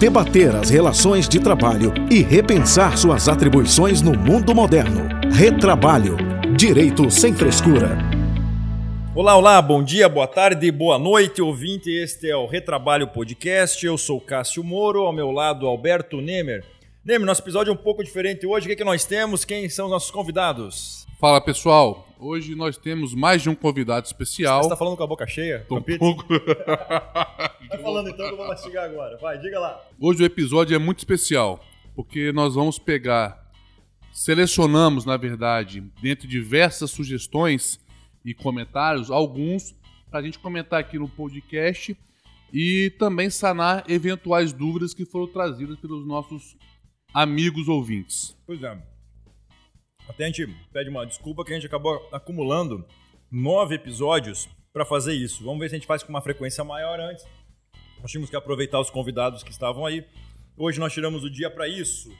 debater as relações de trabalho e repensar suas atribuições no mundo moderno. Retrabalho. Direito sem frescura. Olá, olá, bom dia, boa tarde, boa noite, ouvinte. Este é o Retrabalho Podcast. Eu sou Cássio Moro, ao meu lado Alberto Nemer. Nemer, nosso episódio é um pouco diferente hoje. O que, é que nós temos? Quem são os nossos convidados? Fala pessoal, hoje nós temos mais de um convidado especial. Você está falando com a boca cheia? Tô um pouco... Vai falando então que eu vou mastigar agora. Vai, diga lá. Hoje o episódio é muito especial, porque nós vamos pegar, selecionamos na verdade, dentre diversas sugestões e comentários, alguns para a gente comentar aqui no podcast e também sanar eventuais dúvidas que foram trazidas pelos nossos amigos ouvintes. Pois é. Até a gente pede uma desculpa que a gente acabou acumulando nove episódios para fazer isso. Vamos ver se a gente faz com uma frequência maior antes. Nós tínhamos que aproveitar os convidados que estavam aí. Hoje nós tiramos o dia para isso.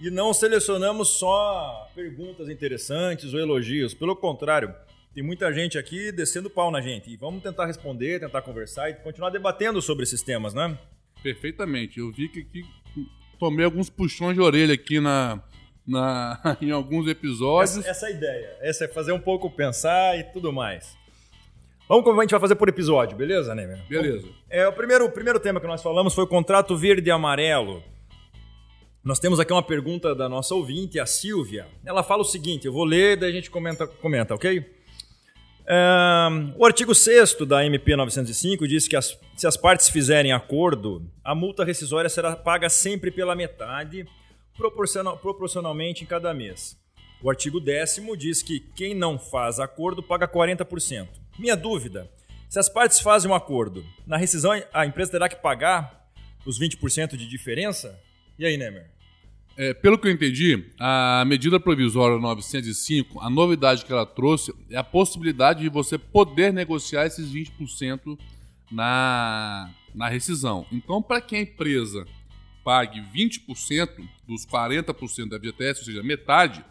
E não selecionamos só perguntas interessantes ou elogios. Pelo contrário, tem muita gente aqui descendo pau na gente. E vamos tentar responder, tentar conversar e continuar debatendo sobre esses temas, né? Perfeitamente. Eu vi que aqui tomei alguns puxões de orelha aqui na, na, em alguns episódios. Essa, essa é a ideia. Essa é fazer um pouco pensar e tudo mais. Vamos como a gente vai fazer por episódio, beleza, né? Beleza. É, o, primeiro, o primeiro tema que nós falamos foi o contrato verde e amarelo. Nós temos aqui uma pergunta da nossa ouvinte, a Silvia. Ela fala o seguinte, eu vou ler, daí a gente comenta, comenta ok? É, o artigo 6 da MP 905 diz que as, se as partes fizerem acordo, a multa rescisória será paga sempre pela metade proporcional, proporcionalmente em cada mês. O artigo 10 diz que quem não faz acordo paga 40%. Minha dúvida: se as partes fazem um acordo, na rescisão a empresa terá que pagar os 20% de diferença? E aí, Nemer? É, pelo que eu entendi, a medida provisória 905, a novidade que ela trouxe é a possibilidade de você poder negociar esses 20% na, na rescisão. Então, para que a empresa pague 20% dos 40% da FGTS, ou seja, metade,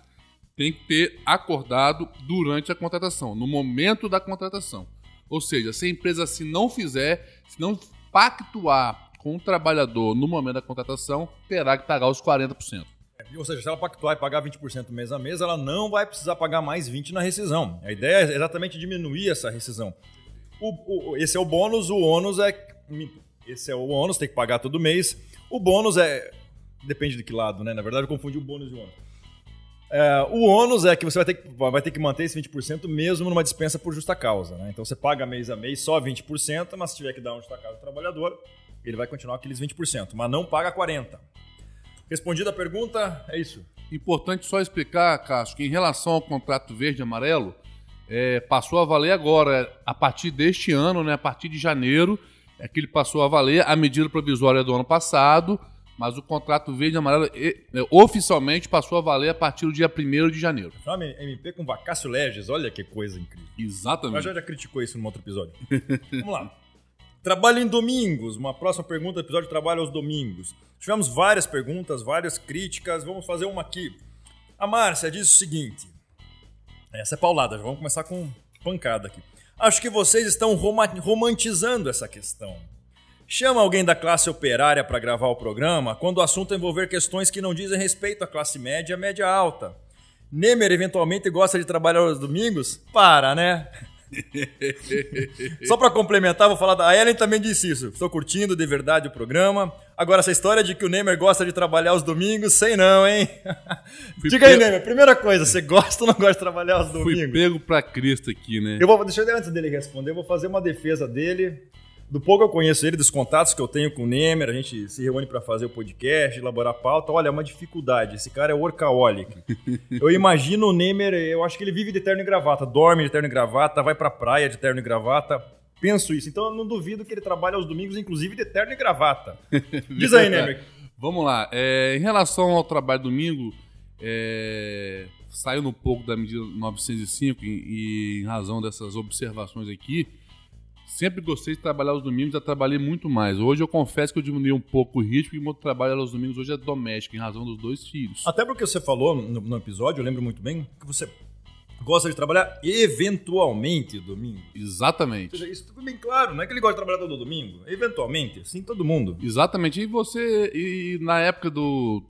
tem que ter acordado durante a contratação, no momento da contratação. Ou seja, se a empresa se não fizer, se não pactuar com o trabalhador no momento da contratação, terá que pagar os 40%. Ou seja, se ela pactuar e pagar 20% mês a mês, ela não vai precisar pagar mais 20% na rescisão. A ideia é exatamente diminuir essa rescisão. O, o, esse é o bônus, o ônus é. Esse é o ônus, tem que pagar todo mês. O bônus é. Depende de que lado, né? Na verdade, eu confundi o bônus e o ônus. É, o ônus é que você vai ter que, vai ter que manter esse 20% mesmo numa dispensa por justa causa. Né? Então você paga mês a mês só 20%, mas se tiver que dar um justa causa ao trabalhador, ele vai continuar aqueles 20%, mas não paga 40%. Respondida a pergunta, é isso. Importante só explicar, Cássio, que em relação ao contrato verde e amarelo, é, passou a valer agora, a partir deste ano, né, a partir de janeiro, é que ele passou a valer a medida provisória do ano passado, mas o contrato verde e amarelo é, oficialmente passou a valer a partir do dia 1 de janeiro. Nome MP com Vacácio Leges, olha que coisa incrível. Exatamente. Mas já, já criticou isso no outro episódio. Vamos lá. Trabalho em domingos. Uma próxima pergunta do episódio Trabalho aos domingos. Tivemos várias perguntas, várias críticas. Vamos fazer uma aqui. A Márcia diz o seguinte. Essa é paulada, já vamos começar com pancada aqui. Acho que vocês estão romantizando essa questão. Chama alguém da classe operária para gravar o programa quando o assunto envolver questões que não dizem respeito à classe média e média alta. Nemer eventualmente gosta de trabalhar aos domingos? Para, né? Só para complementar, vou falar da a Ellen também disse isso. Estou curtindo de verdade o programa. Agora, essa história de que o Neymar gosta de trabalhar aos domingos, sei não, hein? Diga aí, Neymar, primeira coisa, você gosta ou não gosta de trabalhar aos domingos? Fui pego pra Cristo aqui, né? Eu vou, deixa eu, antes dele responder, eu vou fazer uma defesa dele do pouco eu conheço ele, dos contatos que eu tenho com o Nemer, a gente se reúne para fazer o podcast, elaborar pauta. Olha, é uma dificuldade. Esse cara é workaholic. eu imagino o Nemer, eu acho que ele vive de terno e gravata, dorme de terno e gravata, vai pra praia de terno e gravata. Penso isso. Então eu não duvido que ele trabalhe aos domingos, inclusive de terno e gravata. Diz aí, Nemer. Vamos lá. É, em relação ao trabalho domingo, é, saindo um pouco da medida 905 e, e em razão dessas observações aqui, Sempre gostei de trabalhar os domingos, já trabalhei muito mais. Hoje eu confesso que eu diminui um pouco o ritmo e o meu trabalho aos domingos hoje é doméstico, em razão dos dois filhos. Até porque você falou no, no episódio, eu lembro muito bem, que você gosta de trabalhar eventualmente domingo. Exatamente. Seja, isso tudo bem claro, não é que ele gosta de trabalhar todo domingo. Eventualmente, assim todo mundo. Exatamente. E você, e na época do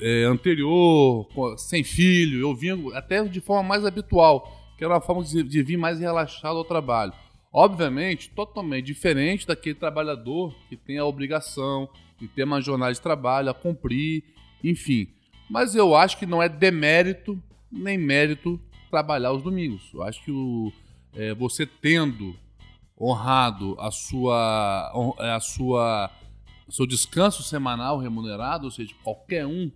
é, anterior, sem filho, eu vinha até de forma mais habitual, que era uma forma de, de vir mais relaxado ao trabalho. Obviamente, totalmente diferente daquele trabalhador que tem a obrigação de ter uma jornada de trabalho a cumprir, enfim. Mas eu acho que não é demérito nem mérito trabalhar os domingos. Eu acho que o, é, você tendo honrado a sua, hon- a sua seu descanso semanal remunerado, ou seja, qualquer um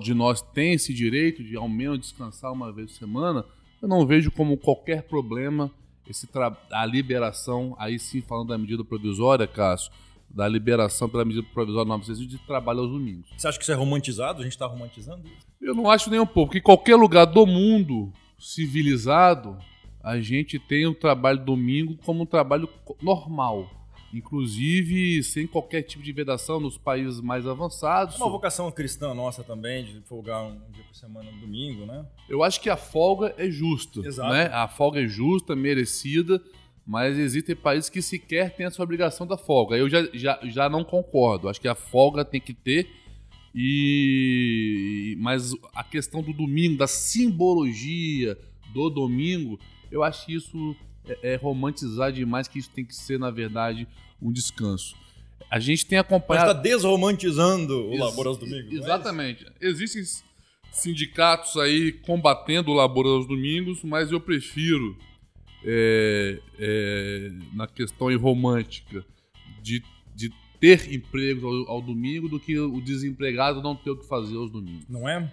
de nós tem esse direito de ao menos descansar uma vez por semana, eu não vejo como qualquer problema esse a liberação, aí sim falando da medida provisória, Cássio, da liberação pela medida provisória 900 de trabalho aos domingos. Você acha que isso é romantizado? A gente está romantizando isso? Eu não acho nem um pouco, porque em qualquer lugar do mundo civilizado, a gente tem o trabalho domingo como um trabalho normal. Inclusive, sem qualquer tipo de vedação nos países mais avançados. É uma vocação cristã nossa também, de folgar um dia por semana no domingo, né? Eu acho que a folga é justa. Exato. Né? A folga é justa, merecida, mas existem países que sequer têm essa obrigação da folga. Eu já, já, já não concordo. Acho que a folga tem que ter. E mas a questão do domingo, da simbologia do domingo, eu acho que isso é, é romantizar demais que isso tem que ser, na verdade, um descanso. A gente tem Mas acompanhado. está desromantizando o Ex- labor aos domingos. é? Exatamente. Existem sindicatos aí combatendo o labor aos domingos, mas eu prefiro, é, é, na questão romântica, de, de ter empregos ao, ao domingo do que o desempregado não ter o que fazer aos domingos. Não é?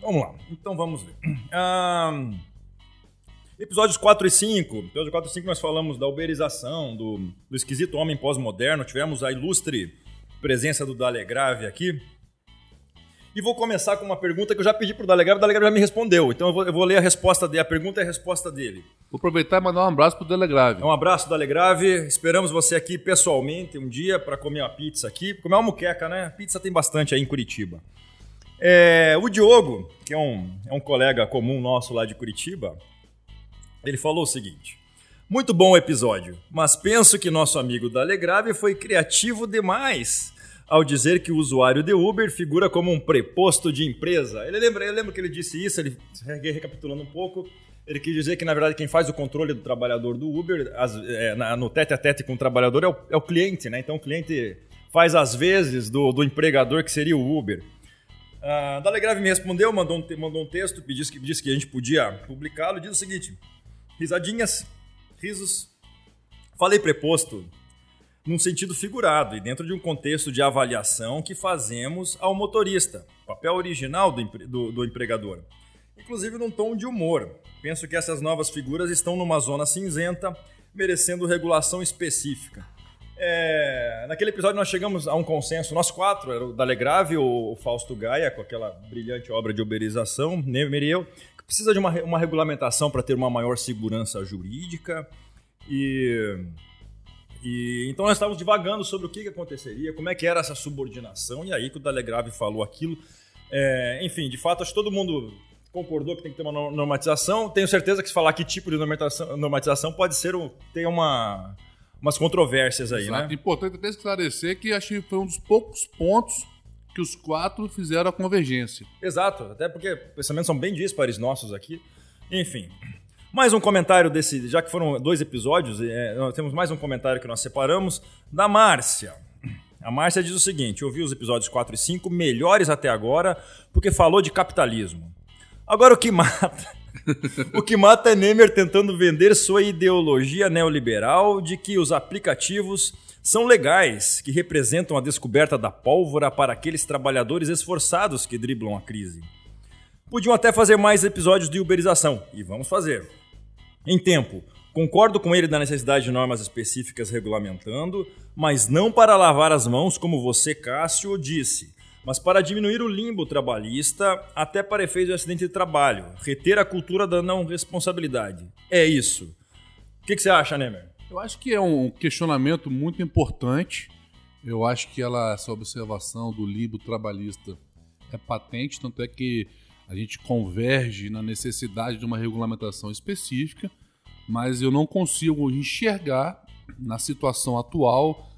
Vamos lá. Então vamos ver. Ah, episódios 4 e 5. Episódio 4 e 5 nós falamos da uberização, do, do esquisito homem pós-moderno. Tivemos a ilustre presença do Dalegrave aqui. E vou começar com uma pergunta que eu já pedi pro Dalegrave, o Dalegrave já me respondeu. Então eu vou, eu vou ler a resposta dele, a pergunta e a resposta dele. Vou aproveitar e mandar um abraço pro Delegrave. Um abraço, Dalegrave. Esperamos você aqui pessoalmente um dia para comer uma pizza aqui. Comer uma muqueca, né? Pizza tem bastante aí em Curitiba. É, o Diogo, que é um, é um colega comum nosso lá de Curitiba, ele falou o seguinte: Muito bom o episódio, mas penso que nosso amigo Dalegrave foi criativo demais ao dizer que o usuário de Uber figura como um preposto de empresa. Ele lembra, eu lembro que ele disse isso, ele recapitulando um pouco. Ele quis dizer que, na verdade, quem faz o controle do trabalhador do Uber, as- é, na- no tete a tete com o trabalhador, é o, é o cliente, né? Então o cliente faz as vezes do, do empregador, que seria o Uber. A Dalegrave me respondeu, mandou um, mandou um texto, disse que, disse que a gente podia publicá-lo. Diz o seguinte: risadinhas, risos. Falei preposto num sentido figurado e dentro de um contexto de avaliação que fazemos ao motorista, papel original do, do- do empregador. Inclusive num tom de humor. Penso que essas novas figuras estão numa zona cinzenta, merecendo regulação específica. É, naquele episódio nós chegamos a um consenso, nós quatro, era o Dalegrave, o, o Fausto Gaia, com aquela brilhante obra de uberização, Nemer e eu, precisa de uma, uma regulamentação para ter uma maior segurança jurídica. E, e então nós estávamos divagando sobre o que, que aconteceria, como é que era essa subordinação, e aí que o Dalegrave falou aquilo. É, enfim, de fato, acho que todo mundo concordou que tem que ter uma no- normatização. Tenho certeza que se falar que tipo de normatização, pode ser ter uma, umas controvérsias aí, Exato. né? Importante até esclarecer que acho que foi um dos poucos pontos que os quatro fizeram a convergência. Exato, até porque pensamentos são bem díspares nossos aqui. Enfim. Mais um comentário desse, já que foram dois episódios, é, nós temos mais um comentário que nós separamos, da Márcia. A Márcia diz o seguinte: ouvi os episódios 4 e 5, melhores até agora, porque falou de capitalismo. Agora o que mata. o que mata é Nemer tentando vender sua ideologia neoliberal de que os aplicativos são legais, que representam a descoberta da pólvora para aqueles trabalhadores esforçados que driblam a crise. Podiam até fazer mais episódios de uberização, e vamos fazer. Em tempo, concordo com ele da necessidade de normas específicas regulamentando, mas não para lavar as mãos, como você, Cássio, disse, mas para diminuir o limbo trabalhista até para efeito de acidente de trabalho, reter a cultura da não responsabilidade. É isso. O que, que você acha, Nemer? Eu acho que é um questionamento muito importante. Eu acho que ela, essa observação do limbo trabalhista é patente, tanto é que a gente converge na necessidade de uma regulamentação específica, mas eu não consigo enxergar na situação atual,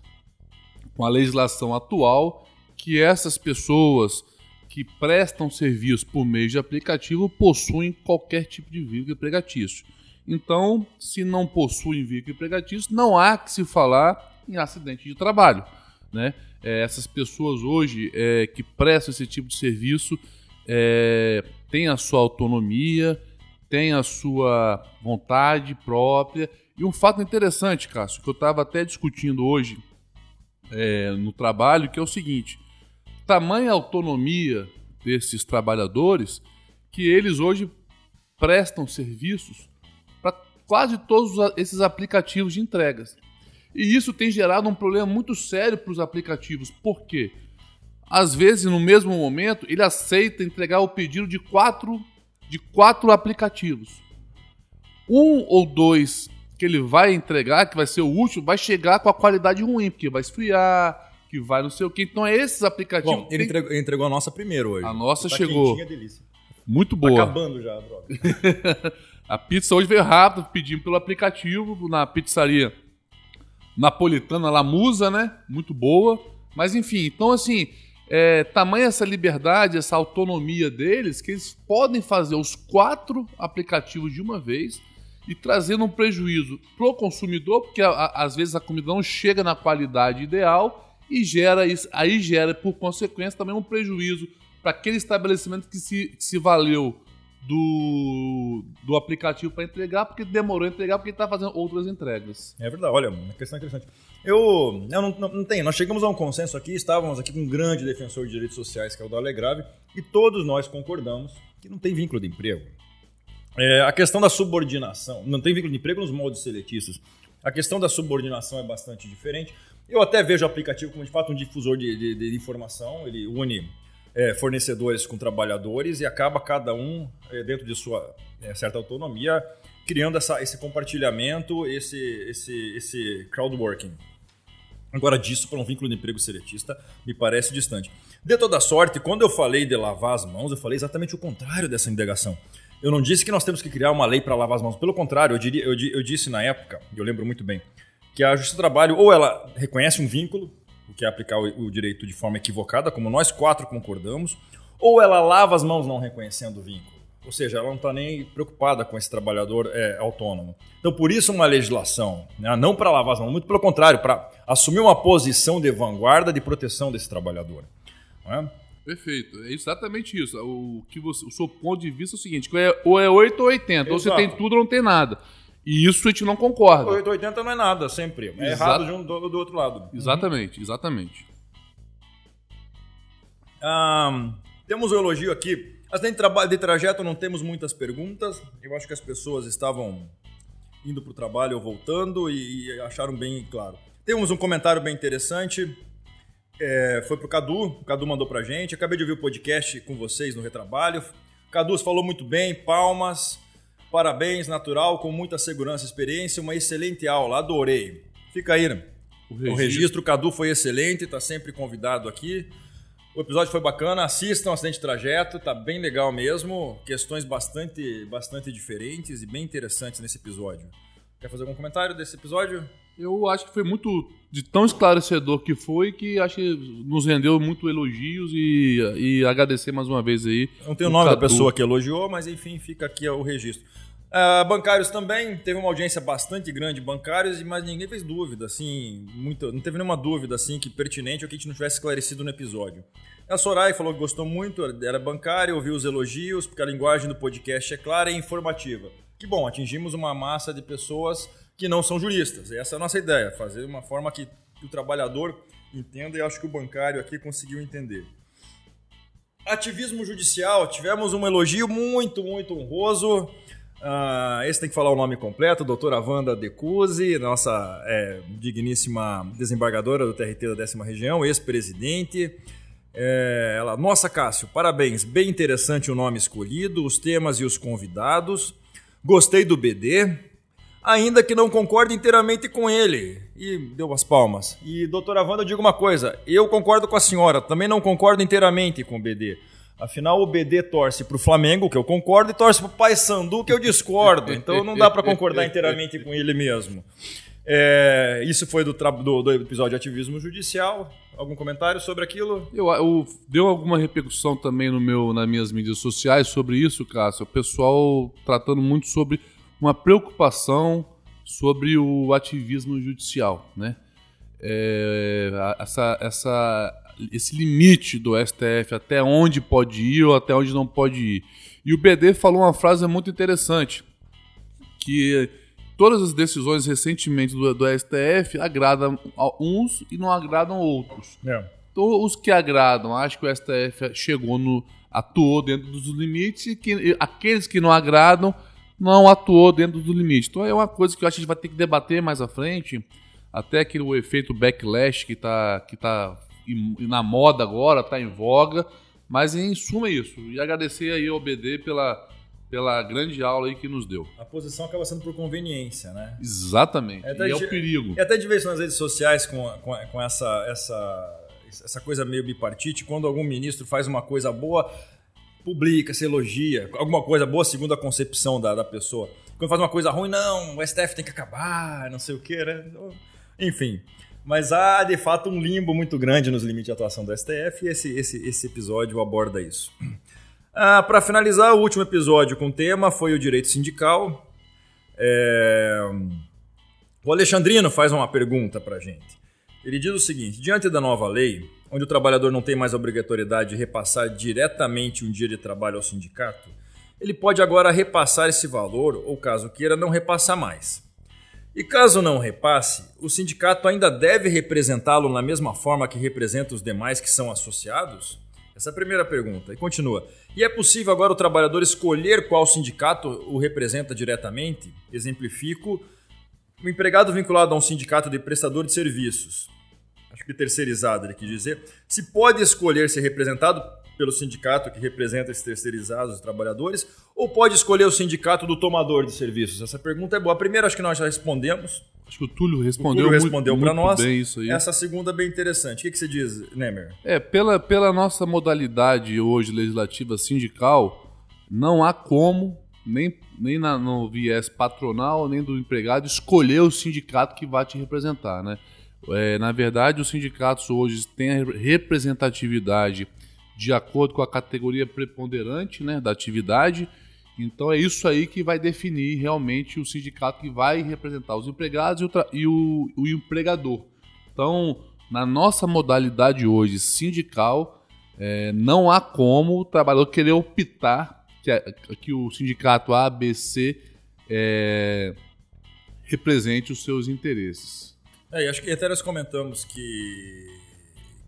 com a legislação atual, que essas pessoas que prestam serviço por meio de aplicativo possuem qualquer tipo de vínculo empregatício. Então, se não possuem vínculo empregatício, não há que se falar em acidente de trabalho. Né? É, essas pessoas hoje é, que prestam esse tipo de serviço é, têm a sua autonomia, têm a sua vontade própria. E um fato interessante, Cássio, que eu estava até discutindo hoje é, no trabalho, que é o seguinte: tamanha autonomia desses trabalhadores que eles hoje prestam serviços quase todos esses aplicativos de entregas. E isso tem gerado um problema muito sério para os aplicativos. Por quê? Às vezes, no mesmo momento, ele aceita entregar o pedido de quatro, de quatro aplicativos. Um ou dois que ele vai entregar, que vai ser o último, vai chegar com a qualidade ruim, porque vai esfriar, que vai não sei o que. Então é esses aplicativos. Bom, ele, tem... entregou, ele entregou, a nossa primeiro hoje. A nossa tá chegou. delícia. Muito boa. Tá acabando já, droga. a pizza hoje veio rápido, pedindo pelo aplicativo na pizzaria napolitana Lamusa, né? Muito boa. Mas enfim, então assim, é, tamanha essa liberdade, essa autonomia deles, que eles podem fazer os quatro aplicativos de uma vez e trazendo um prejuízo pro consumidor, porque a, a, às vezes a comida não chega na qualidade ideal e gera isso, aí gera, por consequência, também um prejuízo para aquele estabelecimento que se, que se valeu do, do aplicativo para entregar, porque demorou a entregar, porque está fazendo outras entregas. É verdade, olha, uma questão interessante. Eu, eu não, não, não tenho, nós chegamos a um consenso aqui, estávamos aqui com um grande defensor de direitos sociais, que é o Dale Grave, e todos nós concordamos que não tem vínculo de emprego. É, a questão da subordinação, não tem vínculo de emprego nos moldes seletistas. A questão da subordinação é bastante diferente. Eu até vejo o aplicativo como de fato um difusor de, de, de informação, ele une é, fornecedores com trabalhadores e acaba cada um, é, dentro de sua é, certa autonomia, criando essa, esse compartilhamento, esse, esse, esse crowdworking. Agora, disso para um vínculo de emprego seletista me parece distante. De toda sorte, quando eu falei de lavar as mãos, eu falei exatamente o contrário dessa indagação. Eu não disse que nós temos que criar uma lei para lavar as mãos. Pelo contrário, eu, diria, eu, eu disse na época, eu lembro muito bem, que a Justiça do Trabalho ou ela reconhece um vínculo, o que é aplicar o, o direito de forma equivocada, como nós quatro concordamos, ou ela lava as mãos não reconhecendo o vínculo. Ou seja, ela não está nem preocupada com esse trabalhador é, autônomo. Então, por isso, uma legislação, né? não para lavar as mãos, muito pelo contrário, para assumir uma posição de vanguarda de proteção desse trabalhador. É? Perfeito, é exatamente isso. O, que você, o seu ponto de vista é o seguinte: é, ou é 8 ou 80, Exato. ou você tem tudo ou não tem nada. E isso a gente não concorda. 880 não é nada, sempre. É Exato. errado de um, do, do, outro lado. Exatamente, uhum. exatamente. Um, temos um elogio aqui. Acidente de, trabalho, de trajeto não temos muitas perguntas. Eu acho que as pessoas estavam indo para o trabalho ou voltando e, e, acharam bem claro. Temos um comentário bem interessante. É, foi pro Cadu. O Cadu mandou pra gente. Acabei de ouvir o podcast com vocês no Retrabalho. Cadu falou muito bem, palmas. Parabéns, natural, com muita segurança e experiência, uma excelente aula, adorei. Fica aí, né? O registro. o registro, Cadu foi excelente, está sempre convidado aqui. O episódio foi bacana, assistam Acidente de Trajeto, tá bem legal mesmo. Questões bastante, bastante diferentes e bem interessantes nesse episódio. Quer fazer algum comentário desse episódio? Eu acho que foi muito de tão esclarecedor que foi que acho que nos rendeu muito elogios e, e agradecer mais uma vez aí. Não tem o nome Cadu. da pessoa que elogiou, mas enfim, fica aqui o registro. Uh, bancários também, teve uma audiência bastante grande de bancários, mas ninguém fez dúvida, assim, muito, não teve nenhuma dúvida assim que pertinente ou que a gente não tivesse esclarecido no episódio. A Soraya falou que gostou muito, era bancária, ouviu os elogios, porque a linguagem do podcast é clara e informativa. Que bom, atingimos uma massa de pessoas que não são juristas. Essa é a nossa ideia, fazer uma forma que, o trabalhador entenda e acho que o bancário aqui conseguiu entender. Ativismo judicial, tivemos um elogio muito, muito honroso. Uh, esse tem que falar o nome completo, doutora Wanda Decuzzi, nossa é, digníssima desembargadora do TRT da décima região, ex-presidente. É, ela, nossa Cássio, parabéns, bem interessante o nome escolhido, os temas e os convidados. Gostei do BD, ainda que não concorde inteiramente com ele. E deu as palmas. E, doutora Wanda, eu digo uma coisa: eu concordo com a senhora, também não concordo inteiramente com o BD. Afinal, o BD torce pro Flamengo, que eu concordo, e torce pro Paysandu, que eu discordo. Então não dá para concordar inteiramente com ele mesmo. É, isso foi do, do, do, episódio de ativismo judicial. Algum comentário sobre aquilo? Eu, eu, deu alguma repercussão também no meu, nas minhas mídias sociais sobre isso, Cássio. O pessoal tratando muito sobre uma preocupação sobre o ativismo judicial, né? É, essa, essa, esse limite do STF, até onde pode ir ou até onde não pode ir. E o BD falou uma frase muito interessante, que todas as decisões recentemente do, do STF agradam a uns e não agradam outros. É. Então, os que agradam, acho que o STF chegou no. atuou dentro dos limites, e que, aqueles que não agradam não atuou dentro do limite. Então é uma coisa que eu acho que a gente vai ter que debater mais à frente, até que o efeito backlash que está que tá na moda agora, está em voga, mas em suma é isso. E agradecer aí ao BD pela pela grande aula aí que nos deu. A posição acaba sendo por conveniência, né? Exatamente. É e é o perigo. E até de vez nas redes sociais com, com, com essa, essa, essa coisa meio bipartite, quando algum ministro faz uma coisa boa, publica, se elogia, alguma coisa boa segundo a concepção da, da pessoa. Quando faz uma coisa ruim, não, o STF tem que acabar, não sei o quê, né? Enfim. Mas há, de fato, um limbo muito grande nos limites de atuação do STF e esse, esse, esse episódio aborda isso. Ah, Para finalizar, o último episódio com o tema foi o direito sindical. É... O Alexandrino faz uma pergunta para gente. Ele diz o seguinte: diante da nova lei, onde o trabalhador não tem mais a obrigatoriedade de repassar diretamente um dia de trabalho ao sindicato, ele pode agora repassar esse valor ou, caso queira, não repassar mais. E caso não repasse, o sindicato ainda deve representá-lo na mesma forma que representa os demais que são associados? Essa é a primeira pergunta. E continua. E é possível agora o trabalhador escolher qual sindicato o representa diretamente? Exemplifico: o empregado vinculado a um sindicato de prestador de serviços, acho que terceirizado, ele quis dizer, se pode escolher ser representado pelo sindicato que representa esses terceirizados, os trabalhadores, ou pode escolher o sindicato do tomador de serviços? Essa pergunta é boa. A primeira acho que nós já respondemos. Acho que o Túlio respondeu, o Túlio respondeu para nós. Bem isso aí. Essa segunda é bem interessante. O que, que você diz, Nemer? É, pela, pela nossa modalidade hoje legislativa sindical, não há como, nem, nem na, no viés patronal, nem do empregado, escolher o sindicato que vai te representar, né? É, na verdade, os sindicatos hoje têm a representatividade de acordo com a categoria preponderante né, da atividade então é isso aí que vai definir realmente o sindicato que vai representar os empregados e o, e o, o empregador. Então, na nossa modalidade hoje sindical, é, não há como o trabalhador querer optar que, que o sindicato ABC é, represente os seus interesses. É, acho que até nós comentamos que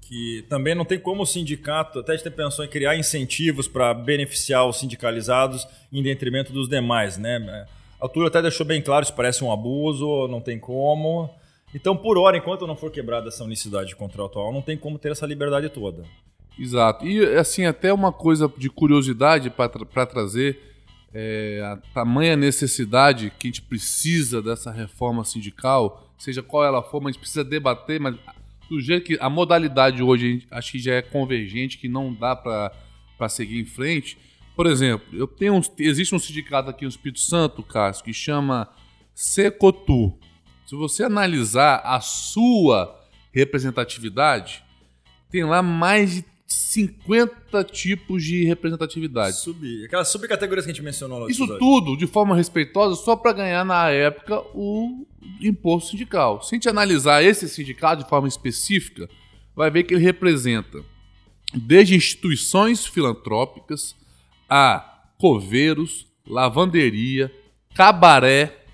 que também não tem como o sindicato, até a gente pensou em criar incentivos para beneficiar os sindicalizados em detrimento dos demais, né? A altura até deixou bem claro, isso parece um abuso, não tem como. Então, por hora, enquanto não for quebrada essa unicidade contratual, não tem como ter essa liberdade toda. Exato. E, assim, até uma coisa de curiosidade para tra trazer, é, a tamanha necessidade que a gente precisa dessa reforma sindical, seja qual ela for, mas a gente precisa debater, mas do jeito que a modalidade hoje acho que já é convergente, que não dá para seguir em frente. Por exemplo, eu tenho um, existe um sindicato aqui no Espírito Santo, Cássio, que chama Secotu. Se você analisar a sua representatividade, tem lá mais de 50 tipos de representatividade. Sub, aquelas subcategorias que a gente mencionou lá. Isso episódio. tudo de forma respeitosa só para ganhar na época o imposto sindical. Se a gente analisar esse sindicato de forma específica, vai ver que ele representa desde instituições filantrópicas a coveiros, lavanderia, cabaré,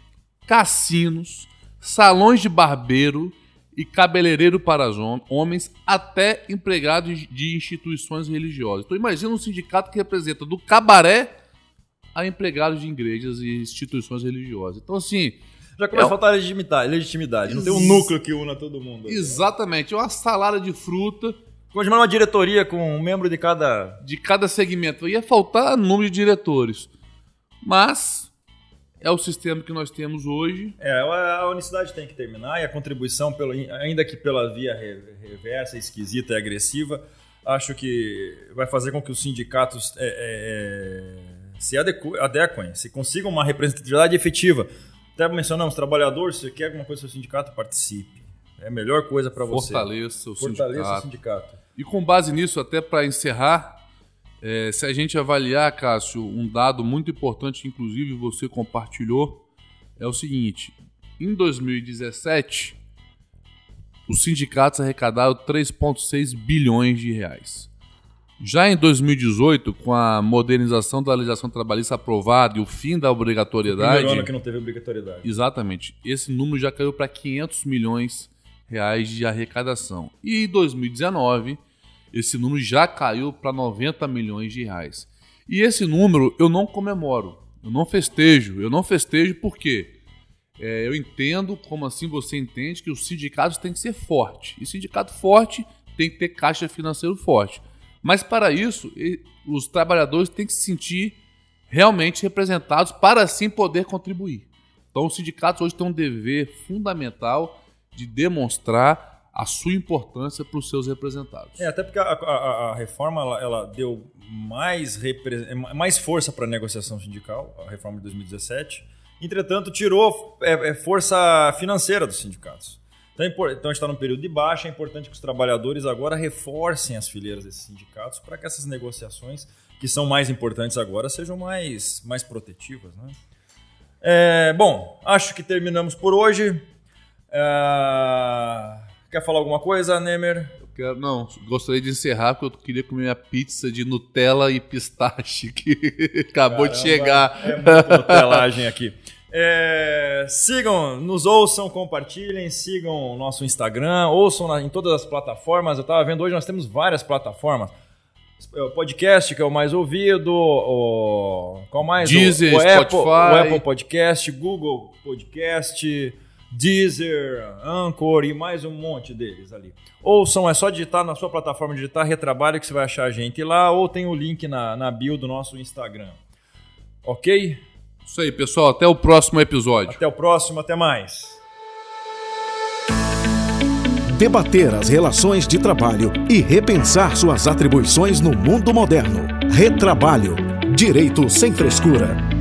cassinos, salões de barbeiro e cabeleireiro para homens, até empregados de instituições religiosas. Então imagina um sindicato que representa do cabaré a empregados de igrejas e instituições religiosas. Então assim, já começa é, a faltar legitimidade, legitimidade. Não tem um núcleo que una todo mundo. Exatamente. É uma salada de fruta. Como uma diretoria com um membro de cada... De cada segmento. Ia faltar número de diretores. Mas é o sistema que nós temos hoje. É, a unicidade tem que terminar e a contribuição, pelo, ainda que pela via reversa, esquisita e agressiva, Acho que vai fazer com que os sindicatos é, é, é se adequem, se consigam uma representatividade efetiva. Até mencionamos, trabalhador, se quer alguma coisa do seu sindicato, participe. É a melhor coisa para você. Fortaleça o Fortaleça sindicato. o sindicato. E com base nisso, até para encerrar, é, se a gente avaliar, Cássio, um dado muito importante, inclusive você compartilhou, é o seguinte: em 2017, os sindicatos arrecadaram 3,6 bilhões de reais. Já em 2018, com a modernização da legislação trabalhista aprovada e o fim da obrigatoriedade. Primeiro ano que não teve obrigatoriedade. Exatamente. Esse número já caiu para 500 milhões reais de arrecadação. E em 2019, esse número já caiu para 90 milhões de reais. E esse número eu não comemoro, eu não festejo. Eu não festejo porque é, eu entendo como assim você entende que os sindicatos têm que ser forte. E sindicato forte tem que ter caixa financeiro forte. Mas para isso, os trabalhadores têm que se sentir realmente representados para assim poder contribuir. Então, os sindicatos hoje têm um dever fundamental de demonstrar a sua importância para os seus representados. É, até porque a, a, a reforma ela, ela, deu mais, mais força para a negociação sindical, a reforma de 2017. Entretanto, tirou é, é, força financeira dos sindicatos. Então, é então a gente está num período de baixa, é importante que os trabalhadores agora reforcem as fileiras desses sindicatos para que essas negociações, que são mais importantes agora, sejam mais, mais protetivas. Né? É, bom, acho que terminamos por hoje. É... Quer falar alguma coisa, Nemer? Não, gostaria de encerrar porque eu queria comer minha pizza de Nutella e pistache que acabou Caramba, de chegar. É muita Nutelagem aqui. É, sigam, nos ouçam, compartilhem, sigam o nosso Instagram, ouçam na, em todas as plataformas. Eu estava vendo hoje, nós temos várias plataformas. O podcast, que é o mais ouvido, o. Qual mais? Deezer, o, o Spotify. Apple, o Apple Podcast, Google Podcast, Deezer, Anchor e mais um monte deles ali. Ouçam, é só digitar na sua plataforma, digitar Retrabalho que você vai achar a gente lá, ou tem o link na, na bio do nosso Instagram. Ok? Isso aí, pessoal. Até o próximo episódio. Até o próximo, até mais. Debater as relações de trabalho e repensar suas atribuições no mundo moderno. Retrabalho. Direito sem frescura.